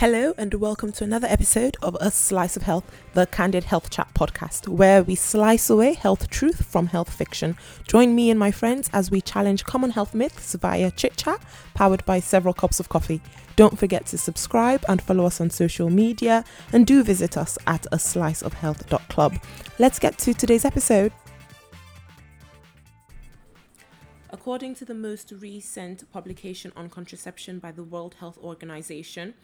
Hello, and welcome to another episode of A Slice of Health, the Candid Health Chat podcast, where we slice away health truth from health fiction. Join me and my friends as we challenge common health myths via chit chat, powered by several cups of coffee. Don't forget to subscribe and follow us on social media, and do visit us at a slice of sliceofhealth.club. Let's get to today's episode. According to the most recent publication on contraception by the World Health Organization,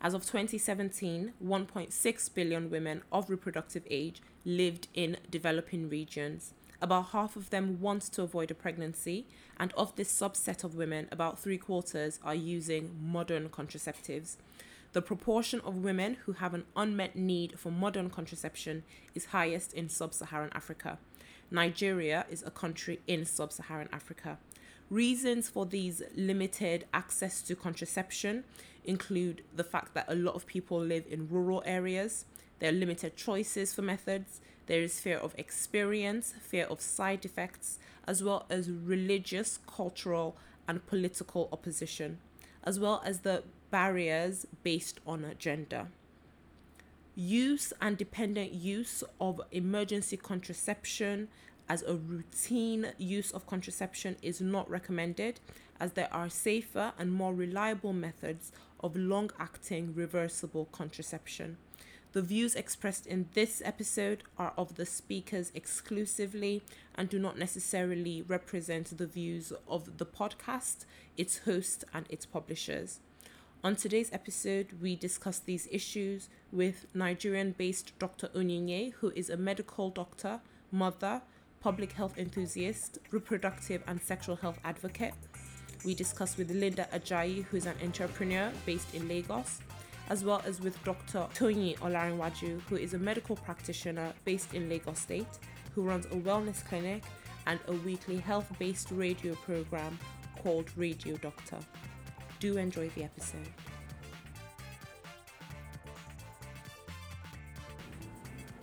as of 2017, 1.6 billion women of reproductive age lived in developing regions. About half of them want to avoid a pregnancy, and of this subset of women, about three quarters are using modern contraceptives. The proportion of women who have an unmet need for modern contraception is highest in sub Saharan Africa. Nigeria is a country in sub Saharan Africa. Reasons for these limited access to contraception include the fact that a lot of people live in rural areas, there are limited choices for methods, there is fear of experience, fear of side effects, as well as religious, cultural, and political opposition, as well as the barriers based on gender. Use and dependent use of emergency contraception as a routine use of contraception is not recommended, as there are safer and more reliable methods of long acting reversible contraception. The views expressed in this episode are of the speakers exclusively and do not necessarily represent the views of the podcast, its host, and its publishers. On today's episode, we discuss these issues with Nigerian based Dr. Onyinye, who is a medical doctor, mother, public health enthusiast, reproductive and sexual health advocate. We discuss with Linda Ajayi, who is an entrepreneur based in Lagos, as well as with Dr. Tony Olanrewaju, who is a medical practitioner based in Lagos State, who runs a wellness clinic and a weekly health based radio program called Radio Doctor. Do enjoy the episode.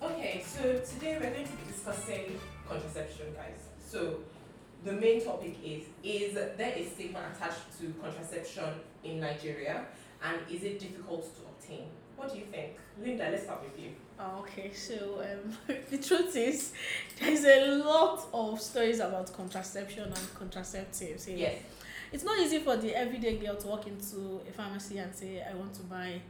Okay, so today we're going to be discussing contraception, guys. So the main topic is is there a stigma attached to contraception in Nigeria and is it difficult to obtain? What do you think? Linda, let's start with you. Oh, okay, so um, the truth is, there's a lot of stories about contraception and contraceptives. Yes. It's not easy for the everyday girl to walk into a pharmacy and say, I want to buy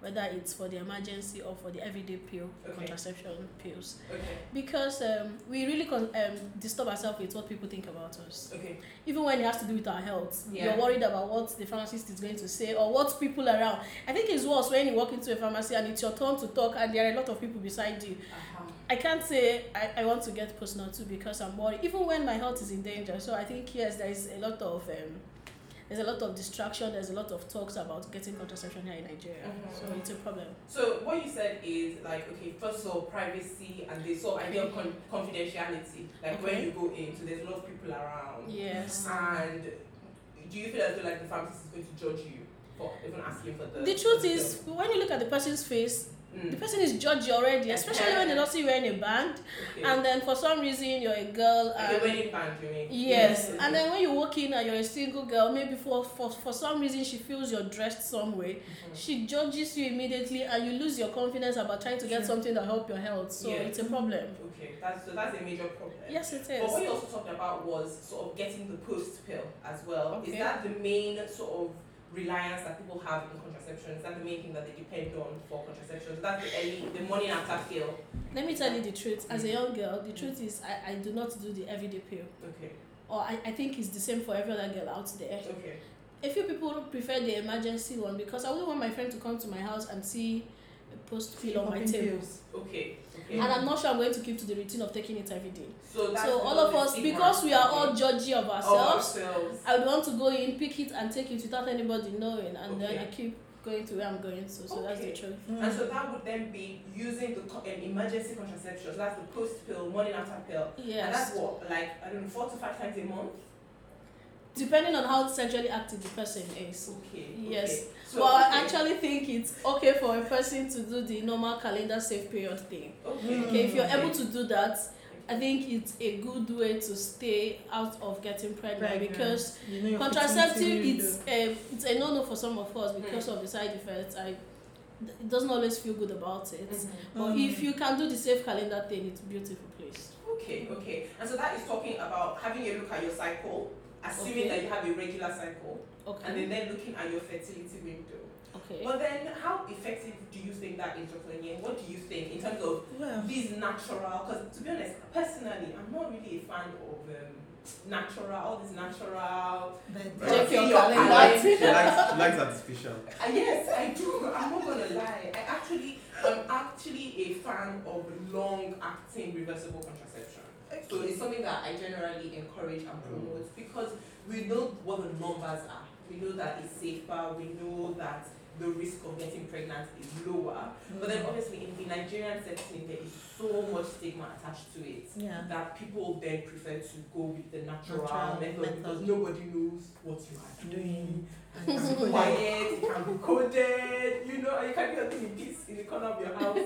whether it's for the emergency or for the everyday pill Okay. contraception pills Okay. because um, we really con- um, disturb ourselves with what people think about us Okay. even when it has to do with our health Yeah. you're worried about what the pharmacist is going to say or what people around i think it's worse when you walk into a pharmacy and it's your turn to talk and there are a lot of people beside you Uh-huh. i can't say i, I want to get personal too because i'm worried even when my health is in danger so i think yes there is a lot of um, there's a lot of distraction there's a lot of talks about getting contraception here in nigeria Mhm. so it's a problem So what you said is like okay, first of all, privacy and the sort of idea of con- confidentiality. Like when you go in, so there's a lot of people around. yes And do you feel as though like the pharmacist is going to judge you for even asking for the? the truth is when you look at the person's face pill? the Mm. person is judged already especially when they don't see you wearing a band Okay. and then for some reason you're a girl like and a wedding band, you mean? Yes, okay. and then when you walk in and you're a single girl, maybe for, for for some reason she feels you're dressed some way, Mhm. she judges you immediately and you lose your confidence about trying to get Sure. something that help your health. So Yeah. it's a problem. Okay, that's so that's a major problem. Yes, it But what is. you also talked about was sort of getting the post pill as well. Is Okay. that the main sort of reliance that people have in contraception? Is that the main thing that they depend on for contraception? That's the early, the morning after pill. Let me tell you the truth. As a young girl, the truth is I, I do not do the everyday pill. Okay, Or I, I think it's the same for every other girl out there. okay, A few people prefer the emergency one because I wouldn't want my friend to come to my house and see post pill on my table. okay, okay. And I'm not sure I'm going to keep to the routine of taking it every day. so So all of us, because we are all okay. judgy of Of ourselves, ourselves. I would want to go in, pick it, and take it without anybody knowing, and then Okay. I keep going to where I'm going to. So that's the Okay. truth. And so that would then be using the co- um, emergency contraception. So that's the post pill, morning after pill. And that's Yes. what, like, I don't know, four to five times a month? Depending on how sexually active the person is. Okay. Yes. Okay. So, Well, I okay. actually think it's okay for a person to do the normal calendar safe period thing. Okay. Okay, if you're able to do that, I think it's a good way to stay out of getting pregnant, Pregnant. because You know contraceptive it's um, it's a no no for some of us because of the side effects. I it doesn't always feel good about it. But Mm. if you can do the safe calendar thing, it's a beautiful place. Okay, okay. And so that is talking about having a look at your cycle, assuming Okay. that you have a regular cycle, Okay. and then, then looking at your fertility window. okay. But then, how effective do you think that is, Dr. Nyen? What do you think in terms of Well, these natural? Because to be honest, personally, I'm not really a fan of um, natural, all this natural. but Check your Your calendar. calendar. She likes, likes artificial. Uh, yes, I do. I'm not gonna lie. I actually, I'm actually a fan of long-acting reversible contraception. So it's something that I generally encourage and promote mm. because we know what the numbers are. We know that it's safer. We know that the risk of getting pregnant is lower. But then mm. obviously in the Nigerian setting, there is so much stigma attached to it yeah. that people then prefer to go with the natural, Natural method, method. because nobody knows what you are doing. Doing. It's quiet, it can be coded, you know, and you can do your thing in peace in the corner of your house.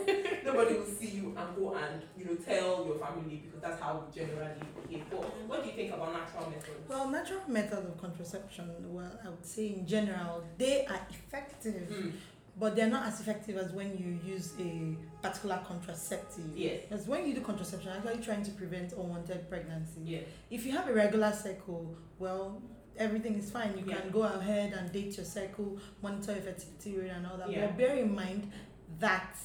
Nobody will see you and go and, you know, tell your family because that's how we generally behave. But what do you think about natural methods? Well, natural methods of contraception, well, I would say in general, they are effective, Mm, but they're not as effective as when you use a particular contraceptive. yes, Because when you do contraception, actually trying to prevent unwanted pregnancy. yes. If you have a regular cycle, well, everything is fine. You Yeah. can go ahead and date your cycle, monitor your fertility rate and all that. Yeah. But bear in mind that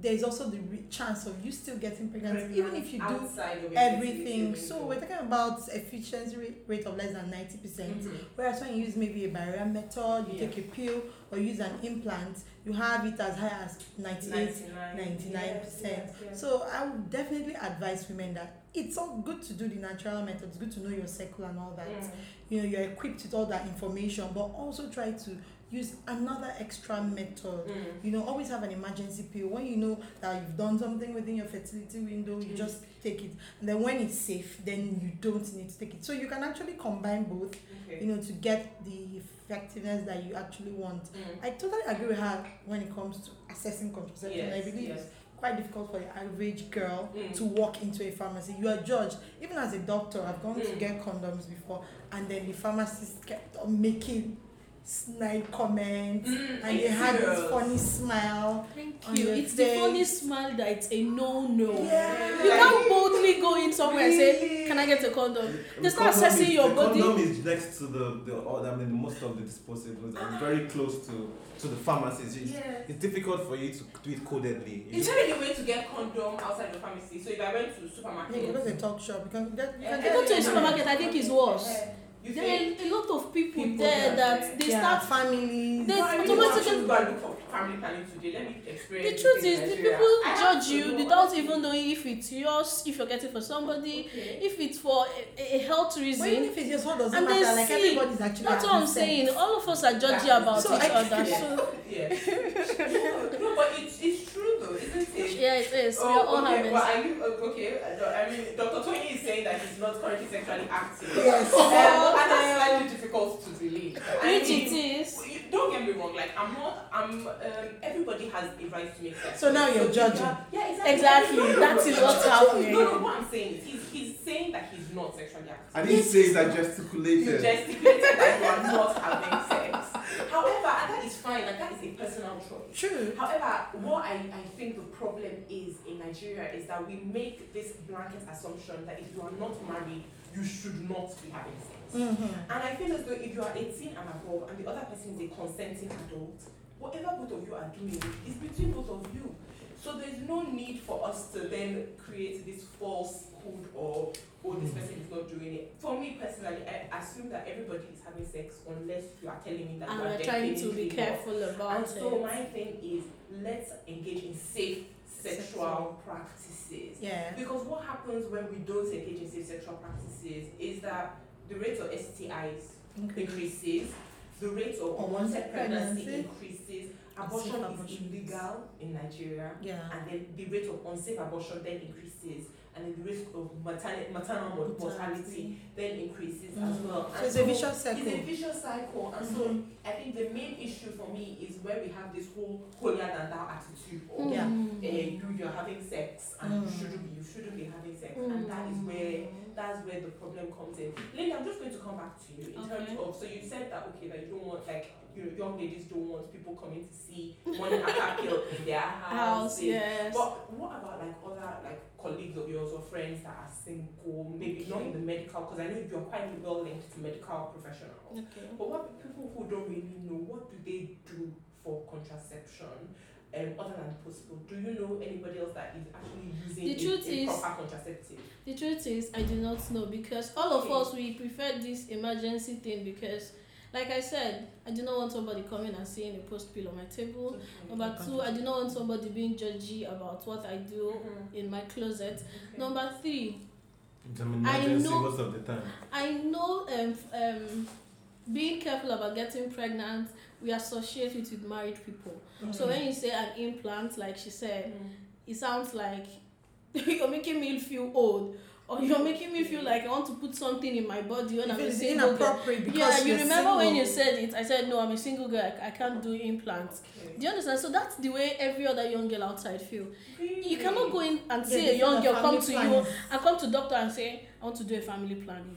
there's also the re- chance of you still getting pregnant, even if you do Outside of a everything. So we're talking about efficiency rate, rate of less than ninety percent. Mhm. Whereas when you use maybe a barrier method, you Yeah. take a pill or use an implant, you have it as high as 98 99%. Yes, yes, yes. So I would definitely advise women that it's all good to do the natural method. It's good to know your cycle and all that. Mm. You know, you're equipped with all that information, but also try to use another extra method. Mm. You know, always have an emergency pill. When you know that you've done something within your fertility window, you Mm. just take it. And then when it's safe, then you don't need to take it. So you can actually combine both, Okay. you know, to get the effectiveness that you actually want. Mm. I totally agree with her when it comes to assessing contraception. I believe yes. Quite difficult for the average girl Mm. to walk into a pharmacy. You are judged. Even as a doctor, I've gone to Mm. get condoms before, and then the pharmacist kept on making snide comments mm, and they had this funny smile. Thank you. It's face. the funny smile that it's a no no. Yeah. You can't boldly go in somewhere really? and say, Can I get a condom? The, They start assessing is, your the body. condom is next to the, the I mean most of the disposables and ah. very close to to the pharmacies. It's, yeah. it's difficult for you to do it codedly. Is there any way to get condom outside the pharmacy? So if I went to supermarket, you yeah, go to a talk shop. You can get. You can yeah, get, get, get, get, get, get, get, get, get, get, get, get, You There are a lot of people, People there that- that they yeah, start. families. They- No, I automatically- go and look for family planning today. Let me The experience. truth it is, the people I judge you without even knowing if it's yours, if you're getting for somebody, Okay. if it's for a, a health But even reason. if it's just what doesn't And they matter, like see- everybody's actually. That's what I'm saying. All of us are judgy That- about So each I- other. So Yeah. no, no, but it's, it's isn't it? yeah, it is. we are Oh, all okay. having. Well, are you uh, okay? I I mean, Dr. Tony is saying that he's not currently sexually active. Yes. Um, and that's slightly difficult to believe. Which mean, it is. Don't get me wrong. Like I'm not. I'm. Um, everybody has a right to make sex. So now you're if judging. are- Yeah, exactly. Exactly. No, no, That no, is no, what's happening. No, no. What I'm saying is, he's he's saying that he's not sexually active. I didn't say that You gesticulated. gesticulated that you are not having sex. However, and that is fine. Like that is a personal choice. True. However, what I, I think the problem is in Nigeria is that we make this blanket assumption that if you are not married, you should not be having sex. Mm-hmm. And I feel as though if you are 18 and above and the other person is a consenting adult, whatever both of you are doing is between both of you. So there's no need for us to then create this falsehood or oh this person is not doing it. For me personally, I assume that everybody is having sex unless you are telling me that And you are trying to be definitely not. careful And about so my thing is let's engage in safe sexual practices. Yeah. Because what happens when we don't engage in safe sexual practices is that the rate of STIs Okay. increases, the rate of Unwanted pregnancy pregnancy. increases, abortion is illegal in Nigeria, Yeah. and then the rate of unsafe abortion then increases. And then the risk of maternal maternal mor- mortality then increases as Mm. well. So And it's a vicious cycle. It's a vicious cycle, and so Mhm. I think the main issue for me is where we have this whole holier than thou attitude of Yeah. uh, you you're having sex and you Mm. shouldn't be you shouldn't be having sex, and that is where that's where the problem comes in. Linda, I'm just going to come back to you in terms of so you said that okay that you don't want like you know young ladies don't want people coming to see morning after pill in their house. house, yes. But what about like other like colleagues of yours or friends that are single, maybe not in the medical because I know you're quite well linked to medical professionals. Okay. But what people who don't really know, what do they do for contraception? Um, other than possible, do you know anybody else that is actually using The a, truth a is- proper contraceptive? The truth is, I do not know because all of Okay. us we prefer this emergency thing because, like I said, I do not want somebody coming and seeing a post pill on my table. Number two, I do not want somebody being judgy about what I do Mhm. in my closet. Okay. Number three, It's an I emergency know- most of the time. I know um, um, being careful about getting pregnant, we associate it with married people. So when you say an implant, like she said, Mm. it sounds like you're making me feel old or you're making me feel like I want to put something in my body when if I'm a single girl. Yeah, you remember when you single. said it? I said no, I'm a single girl. I, I can't do implants. Okay. Do you understand? So that's the way every other young girl outside feel. You Really? cannot go in and Yeah, see a young girl come to family you and come to doctor and say I want to do a family planning.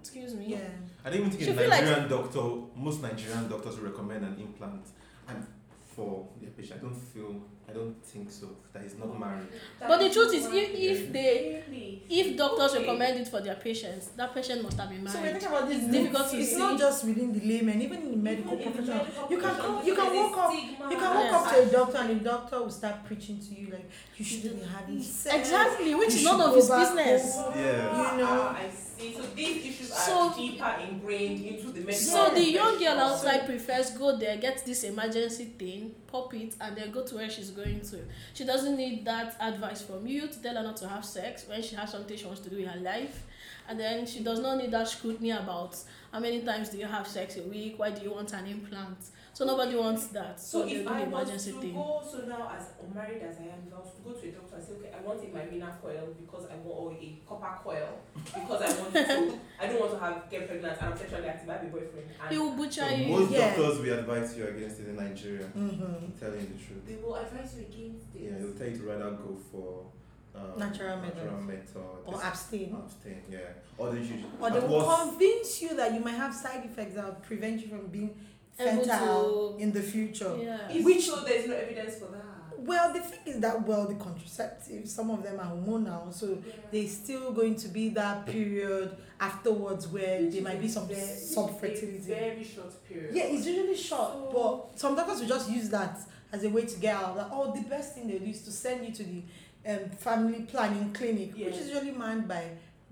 Excuse me. Yeah. I don't even think She a feel like- Nigerian doctor, most Nigerian doctors will recommend an implant and for their patient. I don't feel, I don't think so. That is not married. That But the truth is, if, if they Really? If doctors Okay. recommend it for their patients, that patient must have been So we're married. talking about this. It's difficult to It's see. not just within the layman, even in the medical Even in the profession. medical You can profession, come- you can walk up- stigma. You can walk Yes. up to a doctor and the doctor will start preaching to you like you shouldn't be having sex. Exactly, which You is none of his business. home. Yeah. You know. I see. So these issues So- are deeper ingrained into the medical. So the young girl outside prefers go there, get this emergency thing, pop it, and then go to where she's going to. She doesn't need that advice from you to tell her not to have sex when she has something she wants to do in her life. And then she does not need that scrutiny about how many times do you have sex a week, why do you want an implant. So nobody wants that. So So if I the was to thing. go, so now as unmarried as I am, if I was to go to a doctor and say, okay, I want a Mirena coil because I want or a copper coil because I want to, I don't want to have get pregnant and I'm sexually active. I have a boyfriend. They will butcher So you. most Yeah. doctors will advise you against it in Nigeria. Mm-hmm. Telling the truth. they will advise you against this. Yeah, they'll tell you to rather go for um, Natural natural method. Or abstain. abstain. Yeah. Or they should. Or they will worst- convince you that you might have side effects that will prevent you from being Able fertile to- in the future. Yeah. Which- so there's no evidence for that. Well, the thing is that well, the contraceptives, some of them are hormonal, so there's still going to be that period afterwards where Which there might be some subfertility. a Very short period. Yeah, it's usually short, So- but some doctors will just use that as a way to get out. Like, oh, the best thing they do is to send you to the um, family planning clinic, which Yeah. is usually manned by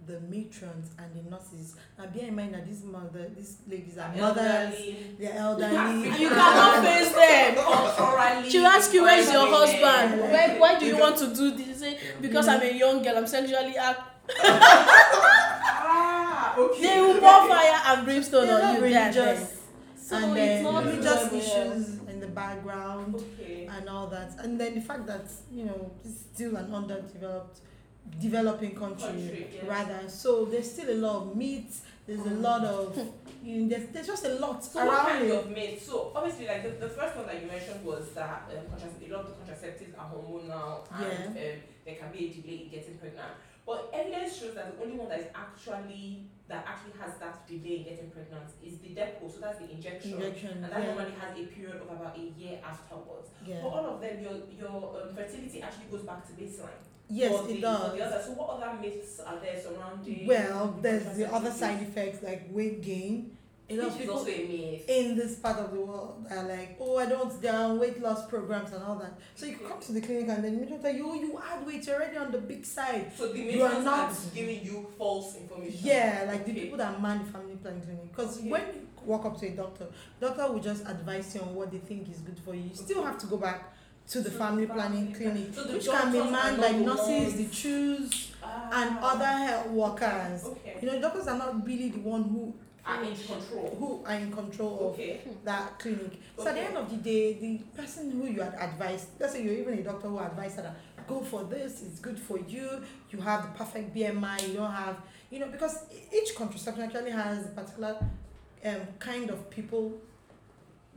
the matrons and the nurses. Now, bear in mind that these mother, these ladies are mothers, Elderly, they're elderly. And You cannot face them. She'll ask you where's your husband? Why, why do you want to do this? Say, because I'm a young girl, I'm sexually active. Ah, okay. They will pour fire and brimstone on you. there, religious. So and it's then not religious enjoyable, issues in the background. Okay. and all that. And then the fact that, you know, it's still an underdeveloped, developing country, Country, yes. rather. So there's still a lot of meat, there's a lot of, you know, there's, there's just a lot So what around kind it. of myths? So obviously, like the, the first one that you mentioned was that um, contracept- a lot of the contraceptives are hormonal and um, there can be a delay in getting pregnant. But evidence shows that the only one that is actually that actually has that delay in getting pregnant is the depo. So that's the injection. Injection, And that yeah. normally has a period of about a year afterwards. yeah. For all of them, your your um, fertility actually goes back to baseline. Yes, the, it does. the other. So what other myths are there surrounding? Well, there's the other side effects like weight gain. A lot of people in this part of the world are like, oh, I don't down weight loss programs and all that. So you come to the clinic and then you tell you, oh, you add weight, you're already on the big side. So the You are not- are giving you false information. Yeah, like the Okay. people that man the family planning clinic. Because Okay. when you walk up to a doctor, doctor will just advise you on what they think is good for you. You still Okay. have to go back to the family planning clinic, so the which can be doctors are manned not by the nurses, the ones- Ah. and other health workers. Okay. You know, doctors are not really the one who Are in control. who are in control of Okay. that clinic. So at the Okay. end of the day, the person who you had advised, let's say you're even a doctor who advised her that go for this. It's good for you. You have the perfect BMI. You don't have, you know, because e- each contraception actually has a particular um, kind of people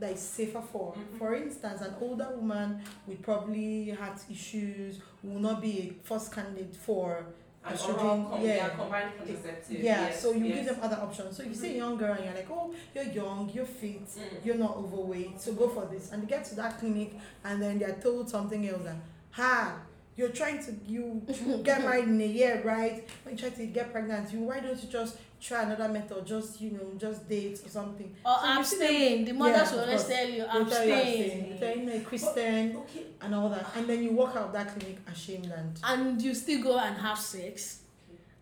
that is safer for. Mhm. For instance, an older woman with probably heart issues will not be a first candidate for And estrogen, oral com- yeah. yeah, combined contraceptive. yeah, yes, so you yes. give them other options. So you see a young girl and you're like, oh, you're young, you're fit, Mm. you're not overweight, so go for this. And they get to that clinic and then they're told something else and ha, you're trying to you get married in a year, right? When you try to get pregnant, you why don't you just try another method, just you know, just date or something. Or So abstain. The mothers Yeah, will of always tell you They'll tell you abstain. tell you, no, Christian Okay. and all that. And then you walk out of that clinic ashamed and And you still go and have sex.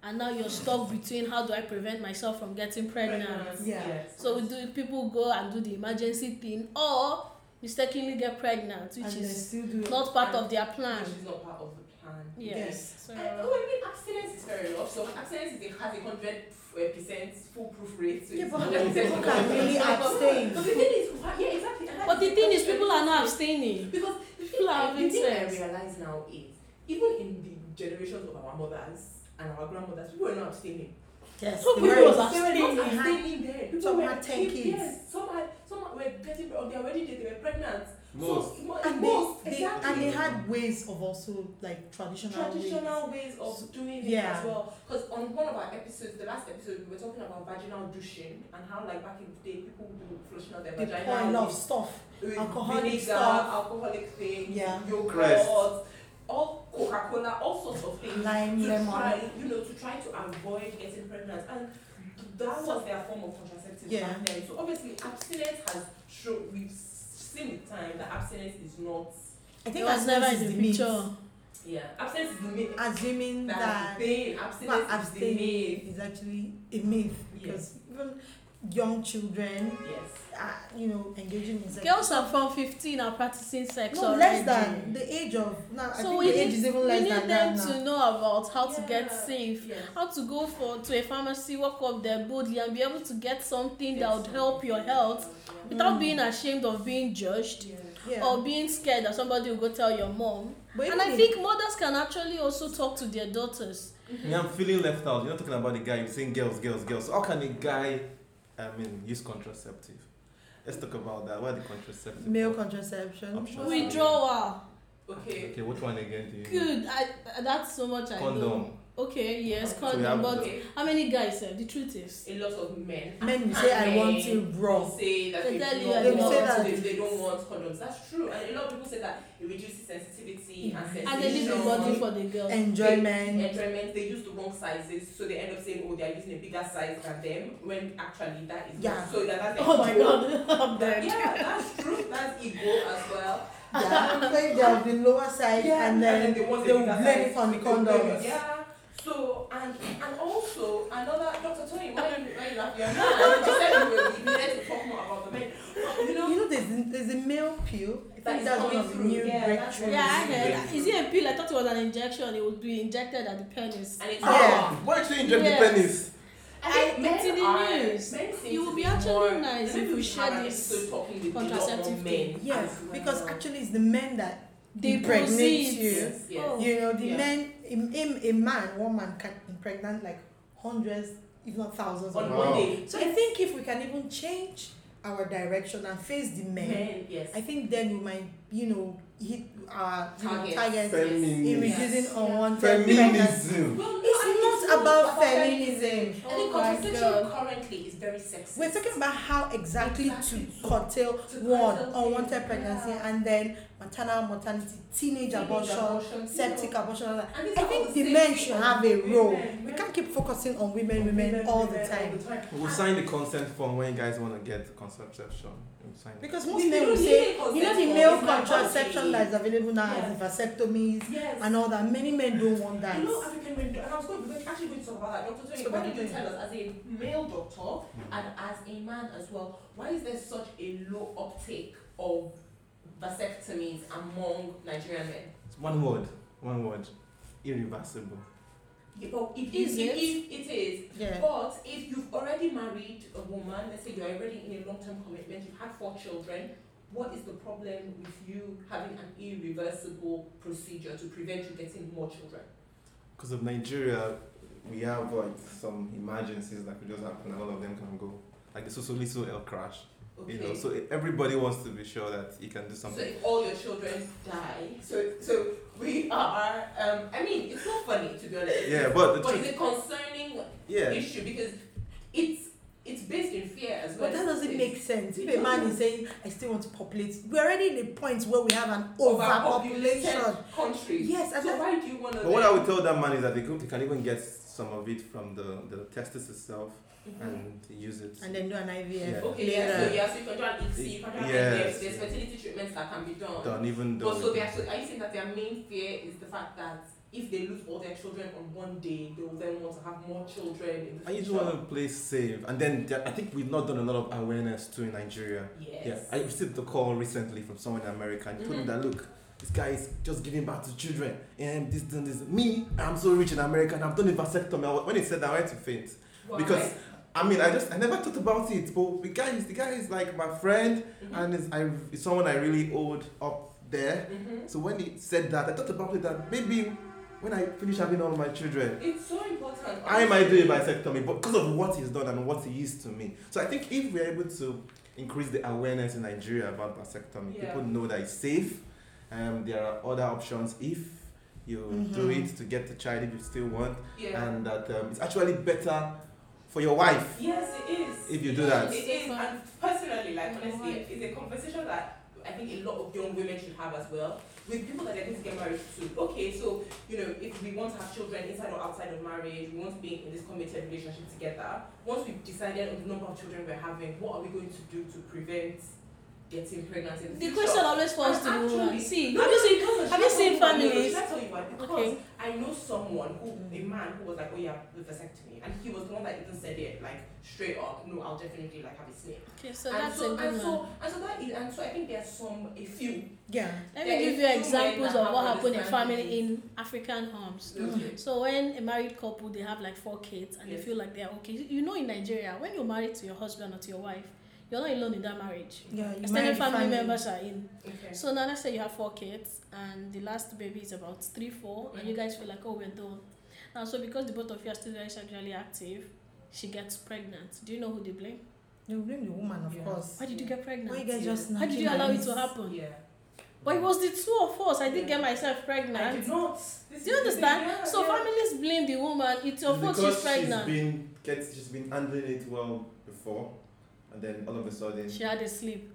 And now you're stuck between how do I prevent myself from getting pregnant. Yeah. Yes. So do people go and do the emergency thing or mistakenly get pregnant, which and is still do it. not part of their plan. Which is not part of the plan. Yes. Yes. So, And, oh, I mean, abstinence is very enough. So abstinence is a, has a hundred uh, percent foolproof rate. So Yeah, but 100% people can really abstain. But the thing is, why- yeah, exactly. and but the thing is, people are not abstaining. Because the thing, People are I, the having thing I realize now is, even in the generations of our mothers and our grandmothers, people were not abstaining. Yes. So they people were- was they were abstaining. Not abstaining. abstaining there. People Some were had 10 kids. Yes, some had, some were getting, on their wedding day, they were pregnant. Most. So, mo- and they, most, they exactly. and they had ways of also like traditional, ways. traditional ways of doing it Yeah. as well. Because on one of our episodes, the last episode, we were talking about vaginal douching and how, like back in the day, people would flushing out their They vagina pour a lot of with, stuff. with alcoholic vinegar, stuff. alcoholic things, Yeah. yogurt, Crest. all Coca Cola, all sorts of things. Lime, to lemon. try, you know, to try to avoid getting pregnant, and that was their form of contraceptive Yeah. back then. So obviously, abstinence has shown we've seen with time that abstinence is not. I think abstinence in is the picture. Yeah, abstinence is the myth. Assuming that the thing. well, Abstinence is the myth. is actually a myth because even young children, Yes. are, you know, engaging in sex. Girls are from 15 are practicing sex no already. less than the age of now. I So think we the age need, is even we less need than them that now. to know about how to get Yeah. safe. Yes. How to go for to a pharmacy, walk up there boldly and be able to get something Yes. that would help your health without Mm. being ashamed of being judged Yeah. Yeah. or being scared that somebody will go tell your mom. but And I in- think mothers can actually also talk to their daughters. Me, I'm feeling left out. You're not talking about the guy. You're saying girls, girls, girls. How can a guy, I mean, use contraceptive? Let's talk about that. What are the contraceptive? male contraception. Options. Withdrawal. Okay. Okay, which one again do you? Good. I, that's so much I know. Condom. Okay, yes, So we condom. have But Okay. how many guys? Uh, the truth is. A lot of men. Men will say, "I want Men to raw." Say that They they, tell you don't I They will want- say that. They, they don't want condoms. That's true. And a lot of people say that it reduces sensitivity and sensation. And they leave the body for the girl. Enjoyment. enjoyment they use the wrong sizes so they end up saying oh they're using a bigger size than them when actually that is Yeah. not. so that, that's Oh my god, I'm dead. yeah that's true that's ego as well Yeah, like they have the lower side and then they want they the will bigger blame it on the because condoms. yeah so and and also another Dr. Tony why you why you laugh you're not you said you were you needed to talk more about the men you know You know, there's there's a male pill. I That think that's one coming of the through. new Yeah, breakthroughs. Yeah, I Breakthrough. heard. Is it a pill? I thought it was an injection. It would be injected at the penis. and it's Yeah. Why should you inject Yes. the penis? I think I- men in the are- news. It would be be actually more- nice maybe if we we share this episode talking with a lot more contraceptive men. Yes, as because actually it's the men that They impregnate proceed. you. Yes, yes. Oh. You know, the Yeah. men, a, a, a man, one man can impregnate like hundreds, if not thousands of on men. Wow. one day. So I think if we can even change our direction and face the men, men, yes. I think then we might, you know, hit our you know, Targets. targets in Feminism. reducing Yes. unwanted pregnancy. Feminism. Well, It's I not about feminism. I Oh think my contraception currently is very sexist. We're talking about how exactly, Exactly. to curtail one unwanted pregnancy yeah. and then maternal mortality, teenage, Teenage abortion, abortion, you septic know. abortion. all that. And I think the men should have a role. women. We can't keep focusing on women, women all the time. We'll sign the consent form when you guys want to get contraception. We'll sign it. Because We most men will say, you know, the male it's my contraception that is available now Yeah. is vasectomies Yes. and all that. Many men don't want that. You know, African men, and I was going, we're actually going to talk about that. Dr. Tony, So why what did you you tell us, as a male doctor mm. and as a man as well, why is there such a low uptake of vasectomies among Nigerian men? It's one word. One word. Irreversible. Yeah, oh, but if, Is if, it? if it is, Yeah. But if you've already married a woman, let's say you're already in a long term commitment, you've had four children, what is the problem with you having an irreversible procedure to prevent you getting more children? Because of Nigeria, we have like some emergencies that could just happen and all of them can go. Like the Sosoliso L crash. Okay. You know, so everybody wants to be sure that you can do something. So if all your children die, so so we are. Um, I mean, it's not funny to be honest. Yeah, but But it's a concerning yeah, issue because it's it's based in fear as well. But that doesn't It's make sense. If a man is saying, I still want to populate, we're already in a point where we have an overpopulation. Country. Yes, and So that- why do you want to? but what I would tell that man is that they, could, they can even get some of it from the, the testis itself mm-hmm. and use it. And then do an IVF Yeah. Okay, yeah, so yeah, so you can do an ICSI, you can do an Yes, IVF, there's fertility treatments that can be done. Done, even though. But so they are, so are you saying that their main fear is the fact that if they lose all their children on one day, they will then want to have more children in the I just want to play safe, and then there, I think we've not done a lot of awareness too in Nigeria. Yes. Yeah, I received a call recently from someone in America and he told Mhm. that look, this guy is just giving back to children and this, this, this. Me, I'm so rich in America and I've done a vasectomy. When he said that, I went to faint Why? because I mean, I just I never thought about it. But the guy is the guy is like my friend Mhm. and is I is someone I really owed up there. Mhm. So when he said that, I thought about it that maybe when I finish having all my children, It's so important. I might do a vasectomy, but because of what he's done and what he is to me. So I think if we're able to increase the awareness in Nigeria about vasectomy, Yeah. people know that it's safe. Um, there are other options if you do Mhm. it to get the child if you still want, Yeah. and that um, it's actually better for your wife. Yes, it is. If you do that. It is. And personally, like honestly, it's a conversation that I think a lot of young women should have as well. With people that they're going to get married to. Okay, so you know, if we want to have children inside or outside of marriage, we want to be in this committed relationship together. Once we've decided on the number of children we're having, what are we going to do to prevent getting pregnant in the, The question always falls to actually- See, No, have you seen doesn't. have you seen tell you why? families? I tell you why? Because Okay. I know someone who, mm. a man who was like, oh yeah, the vasectomy, and he was the one that even said it like straight up, no, I'll definitely like have a snake. Okay, so and that's so, a good and so, and so that is, and so I think there are some, a few. Yeah. Let me are give you examples of what happened in family in African homes. Okay. So when a married couple they have like four kids and Yes. they feel like they're okay. You know in Nigeria, when you're married to your husband or to your wife, you're not alone in that marriage. Yeah. You Extended marry family, members are in. Okay. So now let's say you have four kids and the last baby is about three, four, and you guys feel like, oh, we're done. Now, so because the both of you are still very sexually active, she gets pregnant. Do you know who they blame? You blame the woman, of Yeah. course. Why did you get pregnant? Why you guys just How did you allow it to happen? Yeah. But it was the two of us. I didn't Yeah. get myself I pregnant. did not. This Do you understand? Yeah, so yeah. families blame the woman. It's your fault because she's pregnant. she's been gets she's been handling it well before, and then all of a sudden. She had a sleep.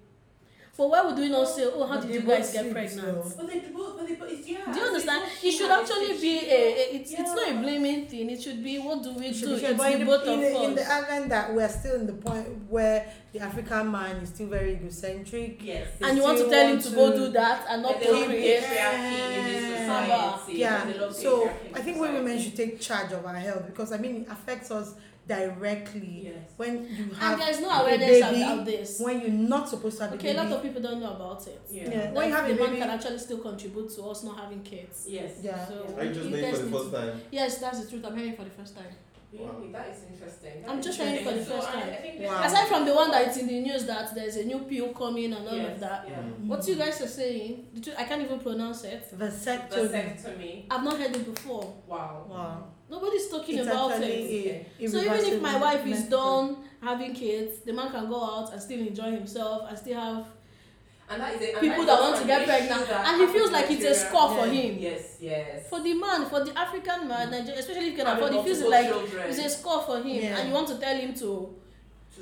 But why would we not say, oh, how But did you both guys get pregnant? But they both, but they, it's, yeah. Do you understand? It should actually be a, a it's, it's not a Yeah. blaming thing. It should be what do we Should do? It's the the, both in, of the, in the us. advent that we're still in the point where the African man is still very egocentric. Yes. They And you want to tell him want to to- go do that and not procreate. patriarchy in this Yeah. society. Yeah, so I think women should take charge of our health because I mean it affects us directly Yes. when you And have there's no a awareness baby, about this. when you're not supposed to have Okay, a a lot baby. of people don't know about it. Yeah. Yeah. When you have the a man baby- can actually still contribute to us not having kids. Yes. Yeah. So I just you made for the first time. Yes, that's the truth. I'm hearing for the first time. Really? That is interesting. That I'm is just hearing for the first So I- time. Wow. Aside from the one that it's in the news that there's a new pill coming and all Yes, of that. Yeah. Mm. What you guys are saying, the truth, I can't even pronounce it. vasectomy. Vasectomy. I've not heard it before. Wow. Wow. Nobody's talking It's about it. a So even if my wife is done having kids, the man can go out and still enjoy himself and still have And that is a, and people that want to get pregnant, and he feels like it's a score for Yeah. him. Yes, yes. For the man, for the African man, Niger- especially if you can afford, it feels like children it's a score for him, Yeah. and you want to tell him to.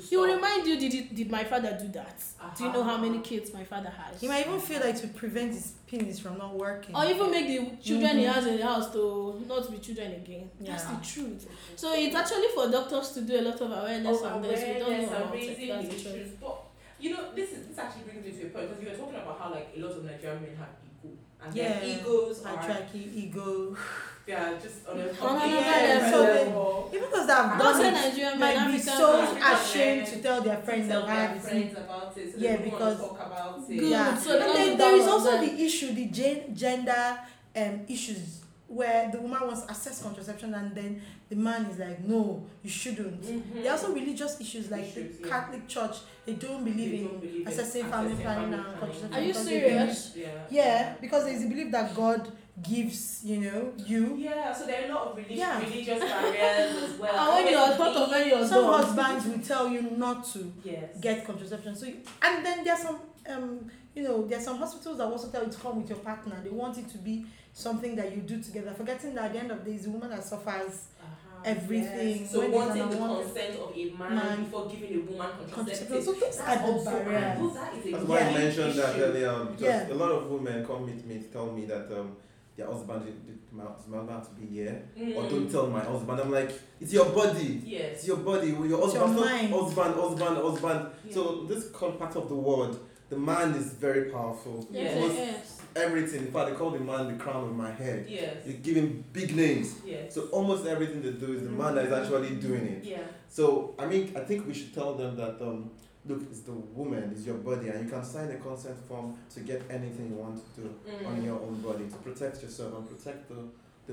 He will remind you, did did my father do that? Do you know how Uh-huh. many kids my father has? He might even feel like to prevent his penis from not working. or even make the children he Mhm. has in the house to not be children again. That's Yeah. the truth. So it's actually for doctors to do a lot of awareness on this. We don't awareness know about it. raising That's the truth. But you know, this is this actually brings me to a point because you were talking about how like a lot of Nigerian men have ego, and Yeah. their egos are Patriarchy, ego. are just on a On completely another different level. level. Even those that have done it Nigerian might be so ashamed to tell their friends tell their have friends about it. So Yeah, because- talk about it. Good. Yeah. So and then there is also the issue, the gen- gender um, issues where the woman wants access contraception and then the man is like, no, you shouldn't. Mhm. There are also religious issues like Issues, the yeah. Catholic Church. They don't believe They in don't believe accessing family planning family and contraception. Are you because believe- serious? Yeah. Yeah, because there's a belief that God gives, you know, you. Yeah, so there are a lot of relig- Yeah. religious barriers as well. And when you're part of when you're Some done. husbands will tell you not to Yes. get contraception. So, you, and then there's some, um, you know, there's some hospitals that also tell you to come with your partner. They want it to be something that you do together, forgetting that at the end of the day, it's the woman that suffers. Uh-huh, everything. yes. So When wanting an the consent of a man, Man. before giving a woman Contraception. contraceptive. So those That's are the barriers. those- that is a That's why I mentioned that issue. earlier on, because Yeah. a lot of women come meet me to tell me that um, their husband is is my husband to be here, or Mm. don't tell my husband. I'm like, it's your body. Yes. It's your body. Your It's your husband, not mind. husband, husband, husband. Yeah. So this con- part of the world, the man is very powerful. Yes. Almost yes. everything. In fact, they call the man the crown of my head. Yes. They give him big names. Yes. So almost everything they do is the man that is actually doing it. Yeah. So I mean, I think we should tell them that um, look, it's the woman, it's your body, and you can sign a consent form to get anything you want to do Mm. on your own body to protect yourself and protect the,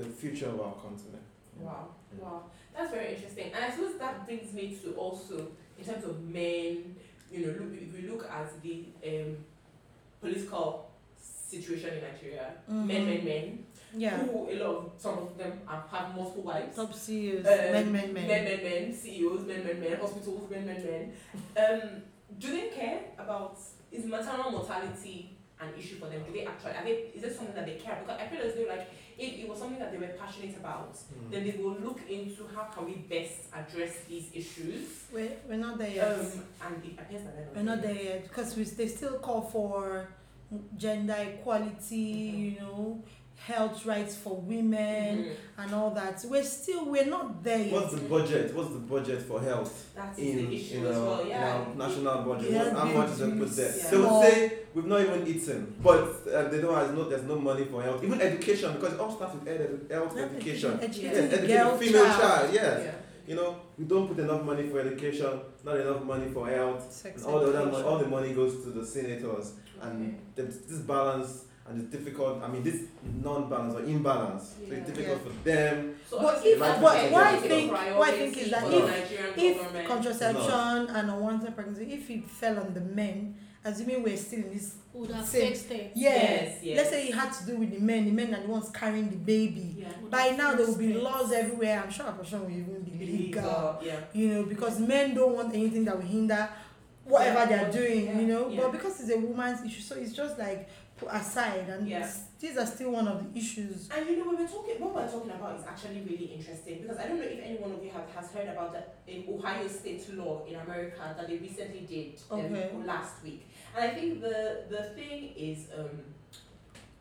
the future of our continent. Wow, Yeah. wow, that's very interesting. And I suppose that brings me to also, in terms of men, you know, look, if we look at the um, political situation in Nigeria, men, Mhm. men, men, Yeah. who a lot of some of them have, have multiple wives. Top CEOs, Um, men, men, men. men, men, men, CEOs, men, men, men, hospitals, men, men, men. Um, do they care about is maternal mortality an issue for them? Do they actually are they is it something that they care? Because I feel as though like if it was something that they were passionate about, then they will look into how can we best address these issues. We're, we're not there yet. Um, and it appears that they're not we're not there. there yet because we, they still call for gender equality, Mhm. you know, health rights for women Mhm. and all that. We're still, we're not there yet. What's the budget? What's the budget for health That is in, the issue in, as our, well. in our national budget? Yeah, What, how much is it put there? Yeah. They would say we've not even eaten, but uh, they don't have no, there's no money for health, even education because it all starts with ed- health Not education. Educating Yeah. Yes, educating female child. child. Yes. Yeah. You know, we don't put enough money for education, not enough money for health. Sex And all the other, education. mo- all the money goes to the senators, and there's this balance and it's difficult. I mean, this non-balance or imbalance. So it's difficult for them. So But if- that's what- what I think- what I think is that if- If government. contraception and unwanted pregnancy, if it fell on the men, assuming we're still in this, Would have Same. fixed it. yeah, Yes, yes. let's say it had to do with the men, the men are the ones carrying the baby. Yeah. By now there will be fixed it. laws everywhere. I'm sure abortion will even be legal. Illegal, Yeah. You know, because men don't want anything that will hinder whatever Yeah. they're doing. Yeah, You know, yeah. but because it's a woman's issue, so it's just like put aside, and Yeah. these are still one of the issues. And you know, when we're talking, what we're talking about is actually really interesting because I don't know if any one of you have has heard about the in Ohio state law in America that they recently did Okay. um, last week. And I think the the thing is um,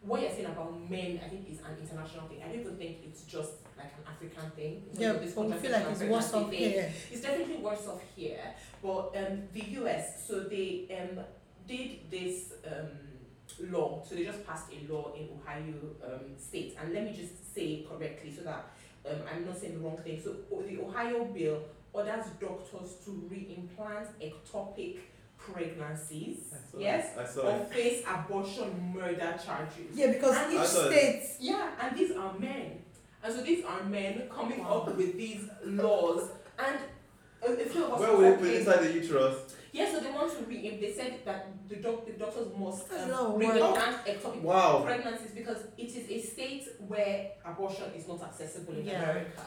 what you're saying about men. I think is an international thing. I don't even think it's just like an African thing. Yeah, but we feel like it's worse off thing. here. It's definitely worse off here, but um, the US, so they um, did this um, law, so they just passed a law in Ohio um, state, and let me just say correctly so that um, I'm not saying the wrong thing. So the Ohio bill orders doctors to reimplant ectopic pregnancies, I yes. I saw or it. face abortion murder charges. Yeah, because And each I thought- state Yeah, and these are men. And so these are men coming up with these laws. And a, a few of us Where were will they put inside the uterus? Yeah, so they want to re they said that the doc the doctors must That's um, not bring work. implant ectopic Wow. pregnancies because it is a state where abortion is not accessible in Yeah. America.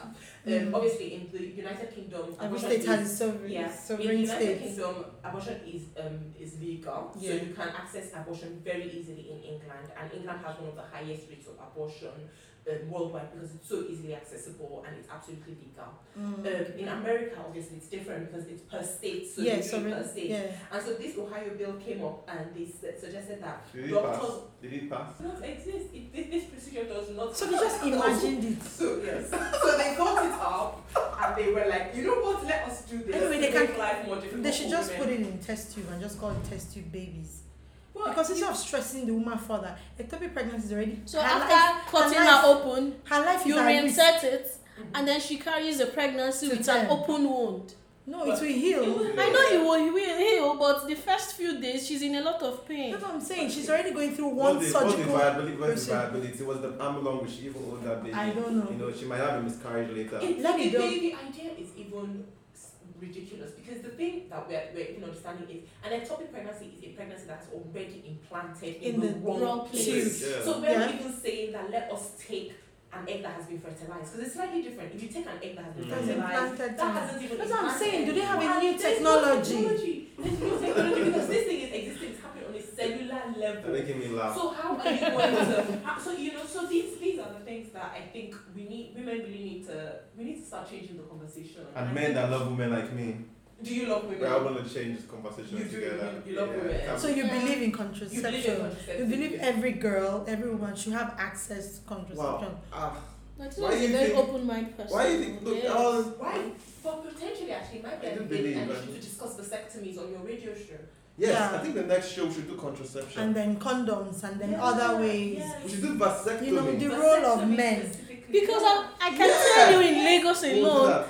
Mm. Um, obviously in the United Kingdom every abortion state is, has its sovereign, yeah, in the United state. Kingdom, abortion is um is legal, Yeah. so you can access abortion very easily in England, and England has one of the highest rates of abortion um, worldwide because it's so easily accessible and it's absolutely legal. Mm. Um, in America, obviously, it's different because it's per state, so yeah, you do it sovereign, per state. yeah. And so this Ohio bill came up and they suggested that Did it pass? doctors Did it pass? do not exist. It, this, this procedure does not. So they just imagined it. So yes. so they thought it up and they were like, you know what? Let us do this. Anyway, they to make can- life more difficult. They should just women. put it in test tube and just call it test tube babies. Well, Because instead of stressing the woman further, ectopic pregnancy is already So her after life, cutting her her life- open, her life is you reinsert it, Mhm. and then she carries a pregnancy To with an term. open wound. No, it will heal. I know he will, he will heal, but the first few days she's in a lot of pain. That's what I'm saying. She's already going through one the, what's the surgical. viability? What's the procedure. viability? What's the how long will she even hold that baby? I don't know. You know, she might have a miscarriage later. It, Let me the, the, the idea is even ridiculous because the thing that we're, we're even understanding is an ectopic pregnancy is a pregnancy that's already implanted in, In the, the wrong, wrong place. place. Yeah. So we're Yeah. even saying that let us take an egg that has been fertilized because it's slightly different. If you take an egg that has been Mm. That's fertilized, implanted. that time. hasn't even That's what I'm saying. Do they have a new there's no technology? technology. There's no technology because this thing is existing. It's happening on a cellular They're level. making me laugh. So how are you going to? So you know, so these these are the things that I think we need. Women really need to. We need to start changing the conversation. And I men that love women like me, Do you love women? we are going to change this conversation You do, together. you- you love Yeah, women. So you Yeah. believe in You believe in contraception. contraception? You believe every girl, every woman should have access to contraception. Wow. Ah, But Why he's a you very think- open minded person. why do you think? Look, Yes. all Why? But potentially, actually, it might be I a do believe an that. issue to discuss vasectomies on your radio show. yes, Yeah. I think the next show we should do contraception. And then condoms and then Yeah, other ways. yeah. we should do vasectomy. You know, the Vasectomy role of men. Because I, I can Yeah. tell you in Lagos We'll alone, that.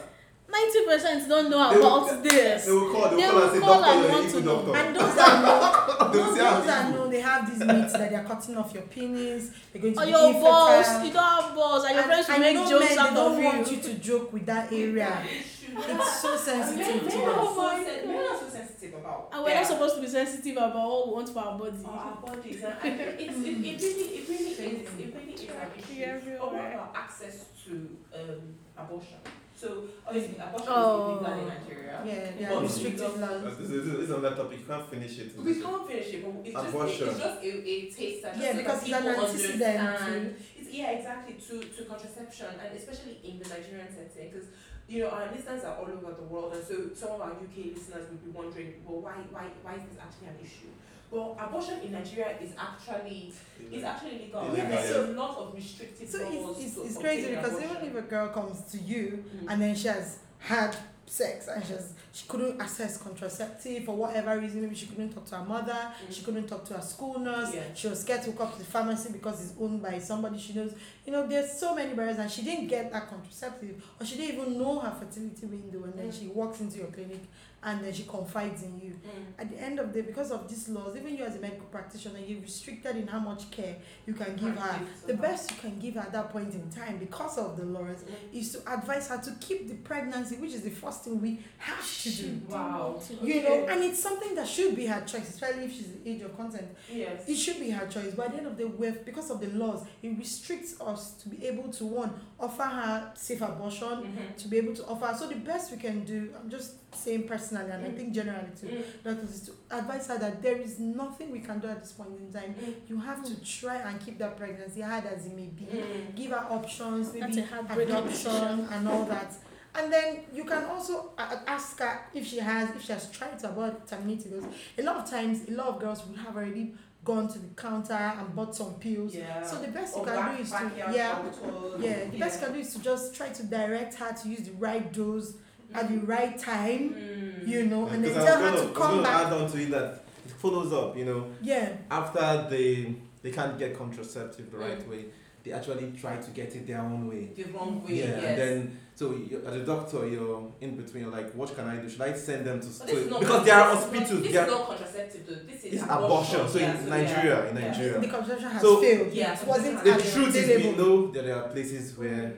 Ninety percent don't know They will- about this. They will call. They will They call and will say, call "Doctor, and want an to know." doctor." And those that know, They will those say, "I'm those that evil." know they have these myths that they're cutting off your penis, they're going to Or be your infertile. balls, you don't have balls, and your friends will and make you know jokes men, out they don't of want you. you to joke with that area. It's so sensitive Men, to men, us. are so sen- men are so sensitive about. And we're not supposed to be sensitive about what we want for our body. for our bodies. And it, it really, it really is, it really is an issue. But what about access to um, abortion? So obviously, abortion Oh. is illegal in Nigeria. Yeah, they But are we restrictive love- laws. This is, this another topic. You can't finish it. We can't finish it, but it's just, Abortion. it's just a, a taster. Just Yeah, so because that it's an people antecedent understand. It's, yeah, exactly, to, to contraception, and especially in the Nigerian setting, because you know, our listeners are all over the world, and so some of our UK listeners will be wondering, well, why, why, why is this actually an issue? Well, abortion in Nigeria is actually is actually legal. Yeah, There's so- a lot of restrictive So laws. it's, it's, to it's crazy because even if a girl comes to you Mm. and then she has had sex and she has, she couldn't access contraceptive for whatever reason maybe she couldn't talk to her mother she Mm. couldn't talk to her school nurse Yeah. she was scared to go up to the pharmacy because it's owned by somebody she knows you know there's so many barriers and she didn't get that contraceptive or she didn't even know her fertility window and then Mm. she walks into your clinic and then she confides in you Mm. at the end of the day because of these laws even you as a medical practitioner you're restricted in how much care you can give her the her. best you can give her at that point in time because of the laws Mm. is to advise her to keep the pregnancy, which is the first thing we have to do. Wow. You Okay. know, and it's something that should be her choice, especially if she's the age of consent. Yes. It should be her choice. But at the end of the day, because of the laws, it restricts us to be able to one offer her safe abortion, Mhm. to be able to offer. So the best we can do, I'm just saying personally, and I Mm. think generally too, Mm. that is to advise her that there is nothing we can do at this point in time. Mm. You have to try and keep that pregnancy hard as it may be Mm. give her options, maybe adoption and all that. And then you can also ask her if she has, if she has tried to abort terminating those. A lot of times, a lot of girls will have already gone to the counter and bought some pills. Yeah. So the best you can back- do is to backyard yeah, doctors. yeah. The best you can do is to just try to direct her to use the right dose at the right time, Mm. you know, and then tell her gonna- to come gonna back. add on to it that it follows up. You know, Yeah, after they they can't get contraceptive the right Mm. way, they actually try to get it their own way. the wrong way. yeah, yes. and then so you, as a doctor, you're in between. You're like, what can I do? Should I send them to, But to this is not- because there are this is not- hospitals. This there is not contraceptive though. This is it's abortion. So Yeah, in so Nigeria, yeah, in yeah. Nigeria, the contraception has So- failed. Yeah, it wasn't the available. truth is we know that there are places where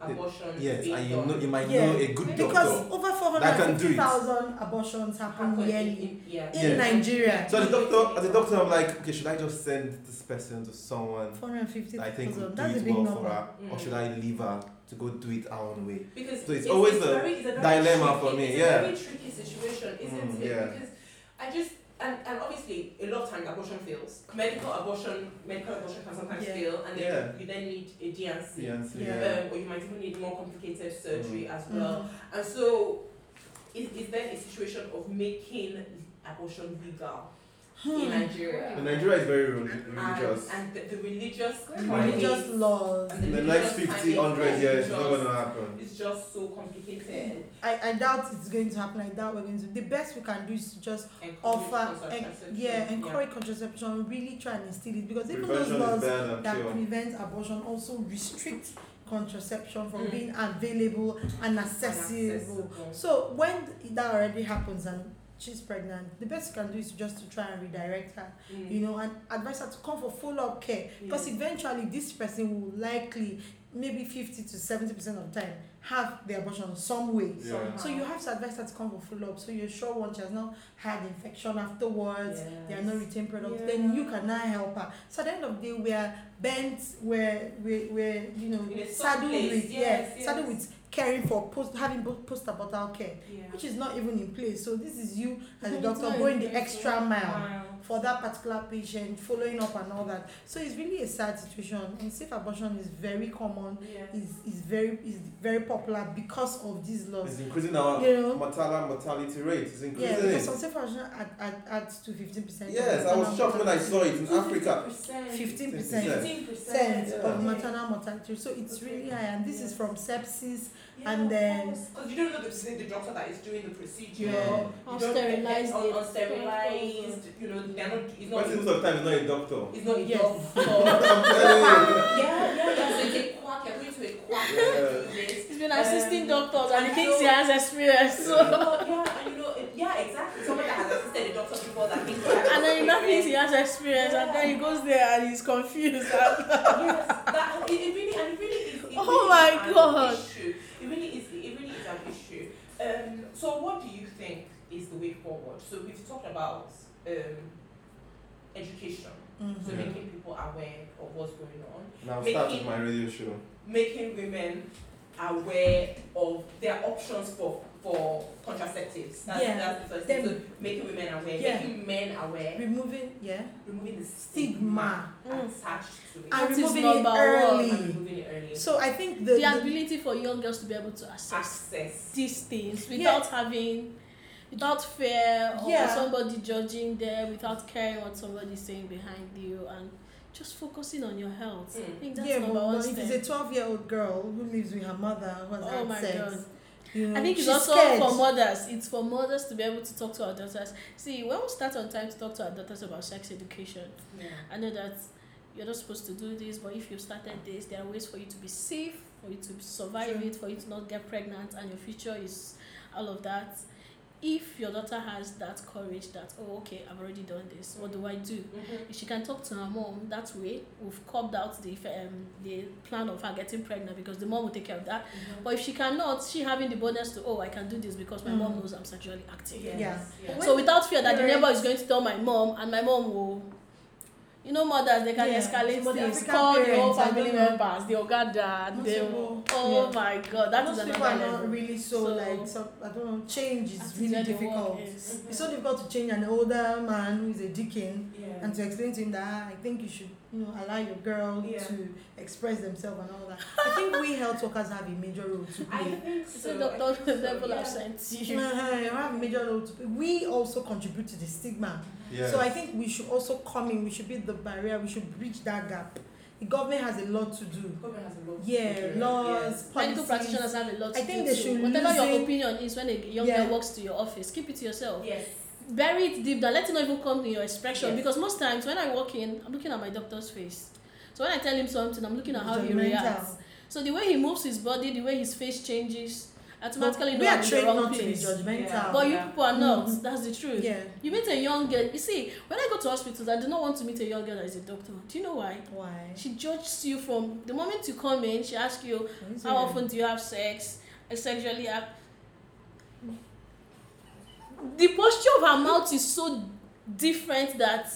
Abortion. is yes, and you done. know you might Yeah. know a good Because doctor. over That can do 450,000 abortions happen Happen yearly in- Yeah. in Yeah. Nigeria. So as a doctor, as a doctor, I'm like, okay, should I just send this person to someone Four hundred fifty I think thousand. will do That's a it big well number. for her, or Mm. should I leave her to go do it her own way? Because So it's always a very, it's a dilemma tricky, for me, It's yeah. a very tricky situation, isn't Mm, it? yeah. Because I just and, and obviously a lot of times abortion fails. Medical abortion, medical abortion can sometimes Yeah. fail, and then Yeah. you then need a D&C. The answer, Yeah. yeah. Um, or you might even need more complicated surgery Mm. as well. And so, is, is there a situation of making abortion legal in Nigeria? And Nigeria is very relig- And, religious. and the, the religious Religious climate laws. and In the religious next 50, 100 years, it's not going to happen. It's just so complicated. I, I doubt it's going to happen. I doubt we're going to. The best we can do is to just Encourage offer, en- contraception. yeah, encourage contraception. Really try and instill it because even those Prevention is laws better that cure. prevent abortion also restrict contraception from Mm. being available and accessible. So when that already happens and she's pregnant, the best you can do is just to try and redirect her, Mm. you know, and advise her to come for follow up care because Yeah. eventually this person will likely maybe 50 to 70 percent of the time have the abortion some way. Yeah. So you have to advise her to come for follow up. So you're sure once she has not had infection afterwards. There are no retained products. Then you can now help her. So at the end of the day, we are bent, we're, we're, we're you know, In a soft saddled with Yes, yeah, saddled with caring for post having post postnatal care, Yeah. which is not even in place. So this is you as a doctor going the extra mile Wow. For that particular patient, following up and all that. So it's really a sad situation. And safe abortion is very common. Yeah. Is is very is very popular because of these laws. It's increasing our You know. maternal mortality rate. It's Yeah, increasing because it. some safe abortion add, add, adds to fifteen percent. Yes, I was shocked when I saw it in Africa. Fifteen 15%. Fifteen percent of maternal mortality. So it's really high, and this is from sepsis. Yeah, And then- course. 'Cause you don't know the, the doctor that is doing the procedure. Yeah. You Or don't- sterilized un- it. unsterilized. You know, they're not. It's But not. most of the time, it's not a doctor. It's not a Yes. doctor. I'm telling you. yeah, yeah, yeah. So it's a quack. You're going to a quack. Yeah. to do this. He's been assisting Um, doctors and he and thinks he has experience. So So, yeah, and you know, it- yeah, exactly. Someone that has assisted a doctor before that thinks he has and then he now thinks he has experience and then he goes there and he's confused. Yes, that it, it really and it really is. It Oh really my is God. Issue. It really is. It really is an issue. Um. So, what do you think is the way forward? So we've talked about um, education. So Mhm. Yeah. making people aware of what's going on, Now Making- start with my radio show. making women aware of their options for for contraceptives. That's, Yeah. that's the first thing. Them- So making women aware, Yeah. making men aware, Removing, yeah, removing the stigma Mm. attached to it. and removing it early. and removing it early. So I think the, the the ability for young girls to be able to access access. these things without having without fear or Yeah. somebody judging them without caring what somebody's saying behind you and just focusing on your health. I Mm. think that's yeah, number one if it's a 12 year old girl who lives with her mother who has Oh my sex, God. you know, I think it's also scared. for mothers. It's for mothers to be able to talk to our daughters. See, when we start on time to talk to our daughters about sex education, Yeah. I know that you're not supposed to do this, but if you've started this, there are ways for you to be safe, for you to survive True. it, for you to not get pregnant, and your future is all of that. If your daughter has that courage that, oh, okay, I've already done this, what do I do? Mm-hmm. If she can talk to her mom that way, we've curbed out the um, the plan of her getting pregnant because the mom will take care of that. But if she cannot, she having the bonus to, oh, I can do this because my mom Mm. knows I'm sexually active. Yes. Yeah. yes. So without fear that the neighbor is going to tell my mom and my mom will you know mothers they can Yeah, escalate the things call the whole I family members the oga dad they oh yeah. my god that is Most another people are level not really so, So- like so I don't know change is is really difficult. is. It's so difficult to change an older man who is a deacon Yeah. and to explain to him that "Ah, I think you should you know allow your girl Yeah. to express themselves and all that. I think we health workers have a major role to I play. think so. so I doctor so, devil yeah. have sent you Uh, you have a major role to play. We also contribute to the stigma. Yes. So I think we should also come in. We should be the barrier. We should bridge that gap. The government has a lot to do. Government has a lot to Yeah, do. laws, medical policies. practitioners have a lot to I think do they too. should whatever your opinion is when a young Yeah. girl walks to your office keep it to yourself Yes. bury it deep down let it not even come in your expression Yes. because most times when I walk in I'm looking at my doctor's face so when I tell him something I'm looking at how he reacts So the way he moves his body, the way his face changes, automatically we know are in the trained wrong not to be place. judgmental. Yeah. But you Yeah. people are not. Mhm. That's the truth. yeah. You meet a young girl. You see, when I go to hospitals, I do not want to meet a young girl that is a doctor. Do you know why? Why? She judges you from the moment you come in. She asks you, how often do you have sex? I sexually have. The posture of her mouth is so different that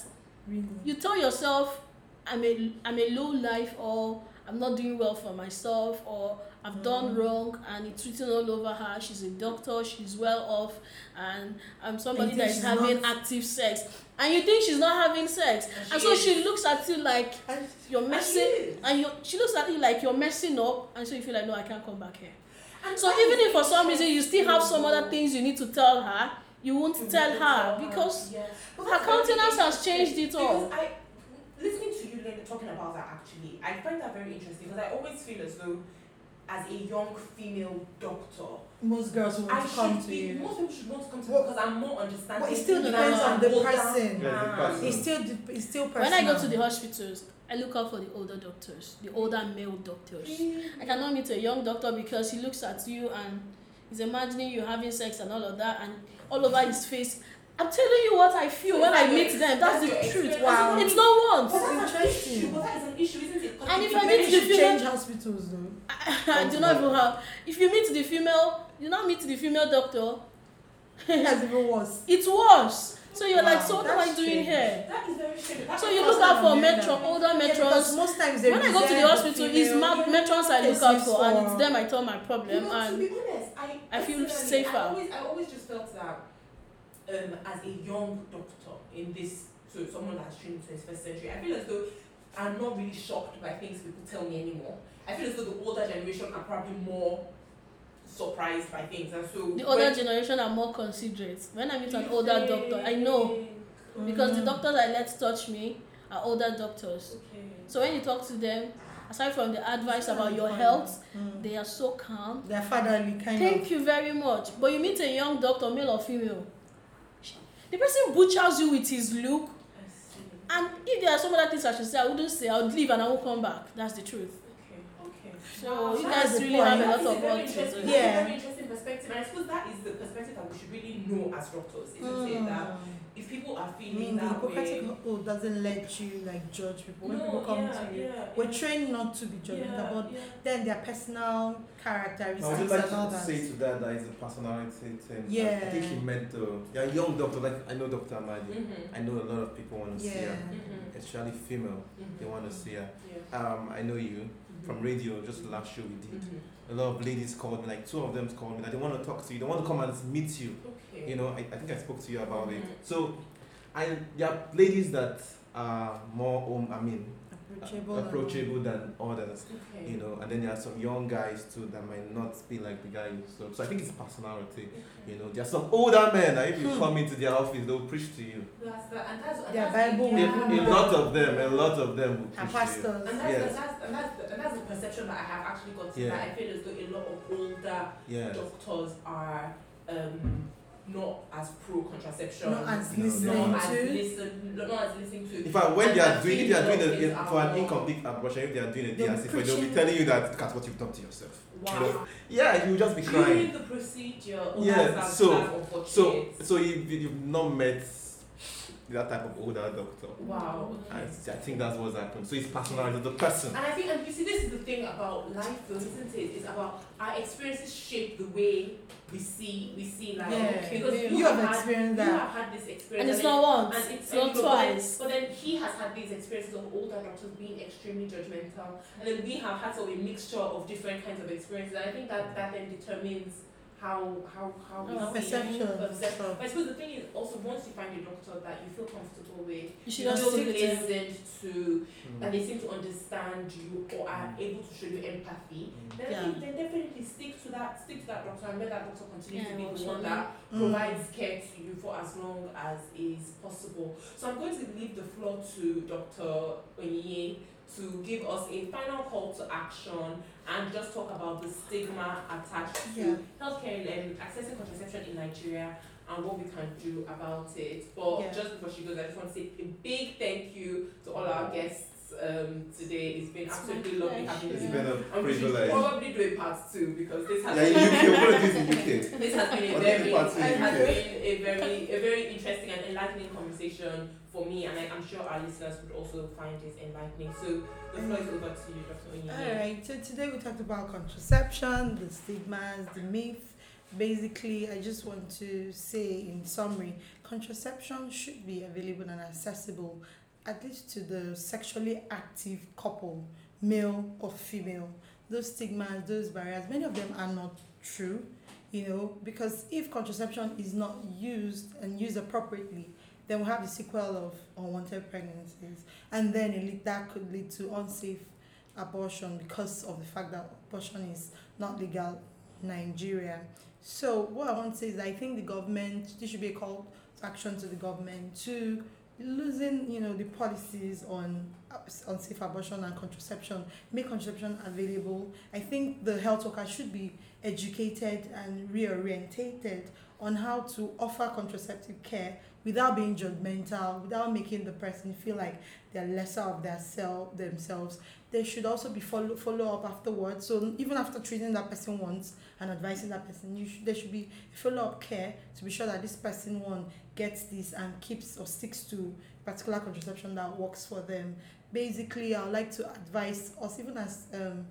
Really? you tell yourself i'm a i'm a low life or i'm not doing well for myself or i've done Mhm. wrong and it's written all over her she's a doctor she's well off and i'm somebody that is having not- active sex and you think she's not having sex and so is. she looks at you like And you're she messing and you she looks at you like you're messing up and so you feel like no i can't come back here And so even if for some reason you still have some other things you need to tell her you won't You tell her tell because Yes. Her countenance has changed it all. I, listening to you Lena, talking about that actually, I find that very interesting because I always feel as though as a young female doctor, Most girls will I want to come to be, you. most people should want to come to Well- me because I'm more understanding. But it still depends on the person. Yeah, the person. It's still de- it's still personal. When I go to the hospitals, I look out for the older doctors, the older male doctors. I cannot meet a young doctor because he looks at you and he's imagining you having sex and all of that, and all over his face. I'm telling you what I feel when I meet them. That's the truth. Wow. It's not But once. that's an interesting. issue. But that is an issue, isn't it? 'Cause And if you meet the you female- change hospitals though. I do not even have. If you meet the female, you now meet the female doctor. That's even worse. It's worse. So you're like, Wow, so what am I doing strange. here? That is very strange. So you first look out for metro, that. older Yeah, because metros. most times they When I go to the hospital, it's female ma- metrons I look out for, and it's them I tell my You problem. know, to And be honest, I, I feel safer. I always, I always just felt that um, as a young doctor in this, so someone that's trained in the 21st century, I feel as though I'm not really shocked by things people tell me anymore. I feel as though the older generation are probably more surprised by things, and so the older generation are more considerate. When I meet an older doctor, I know think? because the Mm. doctors I let touch me are older doctors. Okay. So when you talk to them, aside from the advice about your Fine. health, Mm. they are so calm. They're fatherly kind Thank of. you very much. But you meet a young doctor, male or female, the person butchers you with his look. And if there are some other things I should say, I wouldn't say. I would leave and I won't come back. That's the truth. Okay. Okay. So you that's guys really have a point. lot of interesting- do. that's a Yeah. very interesting perspective, and I suppose that is the perspective that we should really know as doctors, isn't it? That Mm. If people are I feeling mean, the that Hippocratic way, oath doesn't let you like judge people. When no, people come yeah, to you, yeah, we're yeah, trained not to be judgmental, yeah, but yeah. then their personal I would characteristics just like and all to that. say to that that is a personality thing. I Yeah. think he meant the you're a young doctor, like I know Dr. Amadi. Mhm. I know a lot of people want to see Yeah. her. Mhm. Especially female, they Mhm. want to see her. Yeah. Um, I know you Mhm. from radio, just the last show we did. Mhm. A lot of ladies called me, like two of them called me, that they want to talk to you, they want to come and meet you. Okay. You know, I, I think I spoke to you about it. Mhm. So, I there are ladies that are more, um, I mean, Approachable. and- approachable than others. Okay. You know, and then there are some young guys too that might not be like the guy you saw. So I think it's personality. You know, there are some older men that if you Hmm. come into their office, they'll preach to you. That's that, and that's and Their that's Bible the- will A, a lot of them, a lot of them will And preach to you. pastors. And that's, Yes. and, that's, and, that's the, and that's the perception that I have actually got to Yeah. that I feel as though a lot of older Yeah. doctors are um, not as pro contraception. Not as No, listening not as listen, not as listening to. In fact, when And they are doing, if they are doing female a, for an incomplete abortion, if they are doing a They'll D&C, for they'll be telling you that look at what you've done to yourself. Wow. You know, Yeah, you just be During crying. the procedure, Yeah, that's, that's, so- So, so you you've not met that type of older doctor. wow. I, I think that's what's happened. So it's personalized of the person. And I think, and you see, this is the thing about life, though, isn't it? It's about our experiences shape the way we see we see life. Yeah. Because You you, You have had, experienced you that. have had this experience, And it's then- not once, and it's it's not and but then- twice. But then he has had these experiences of older doctors being extremely judgmental, and then we have had sort of a mixture of different kinds of experiences. And I think that that then determines how how how we Oh, see Perception. percep- stuff. But I suppose the thing is also once you find a doctor that you feel comfortable with, You should you just feel stick with him. listened to, Mm. and they seem to understand you or are able to show you empathy, then I Yeah. then definitely stick to that stick to that doctor and let that doctor continue Yeah, to be the one that Mm. provides care to you for as long as is possible. So I'm going to leave the floor to Dr. Onyie to give us a final call to action and just talk about the stigma attached to Yeah. healthcare um, and accessing contraception in Nigeria and what we can do about it. But Yeah. just before she goes, I just want to say a big thank you to all our guests um, today. It's been It's absolutely my lovely having It's you. been a And we should probably do a part two because this has Yeah, in UK, we're gonna do in UK. this has been a very, is part two it in has been a very, a very interesting and enlightening conversation for me, and I, I'm sure our listeners would also find it enlightening. So the floor is over to you, Dr. Onyinye. Alright, so today we talked about contraception, the stigmas, the myth. Basically, I just want to say in summary, contraception should be available and accessible at least to the sexually active couple, male or female. Those stigmas, those barriers, many of them are not true, you know, because if contraception is not used and used appropriately, then we'll have the sequel of unwanted pregnancies, and then it, that could lead to unsafe abortion because of the fact that abortion is not legal in Nigeria. So what I want to say is I think the government, this should be a call to action to the government to losing you know the policies on on safe abortion and contraception make contraception available. I think the health worker should be educated and reorientated on how to offer contraceptive care without being judgmental without making the person feel like they're lesser of their self themselves there should also be follow follow up afterwards. So even after treating that person once and advising that person you should there should be follow up care to be sure that this person one gets this and keeps or sticks to particular contraception that works for them. Basically i would like to advise us even as um,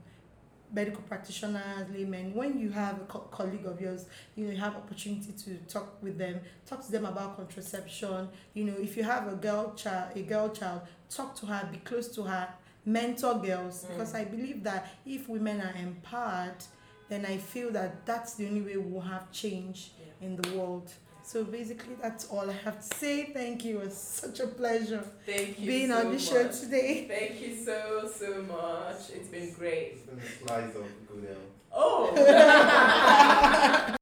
medical practitioners laymen when you have a co- colleague of yours you know you have opportunity to talk with them talk to them about contraception. You know if you have a girl child a girl child talk to her be close to her mentor girls Mm. because i believe that if women are empowered then i feel that that's the only way we'll have change Yeah. in the world so basically that's all i have to say thank you it was such a pleasure Thank you being so on the show today Thank you so so much. It's been great. It's been a slice of good health. Oh.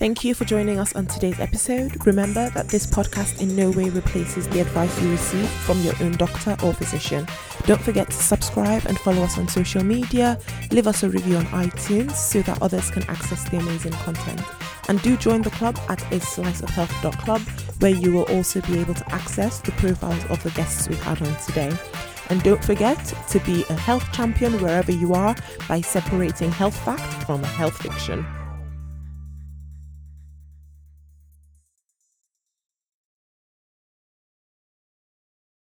Thank you for joining us on today's episode. Remember that this podcast in no way replaces the advice you receive from your own doctor or physician. Don't forget to subscribe and follow us on social media. Leave us a review on iTunes so that others can access the amazing content. And do join the club at a sliceofhealth.club where you will also be able to access the profiles of the guests we've had on today. And don't forget to be a health champion wherever you are by separating health fact from health fiction.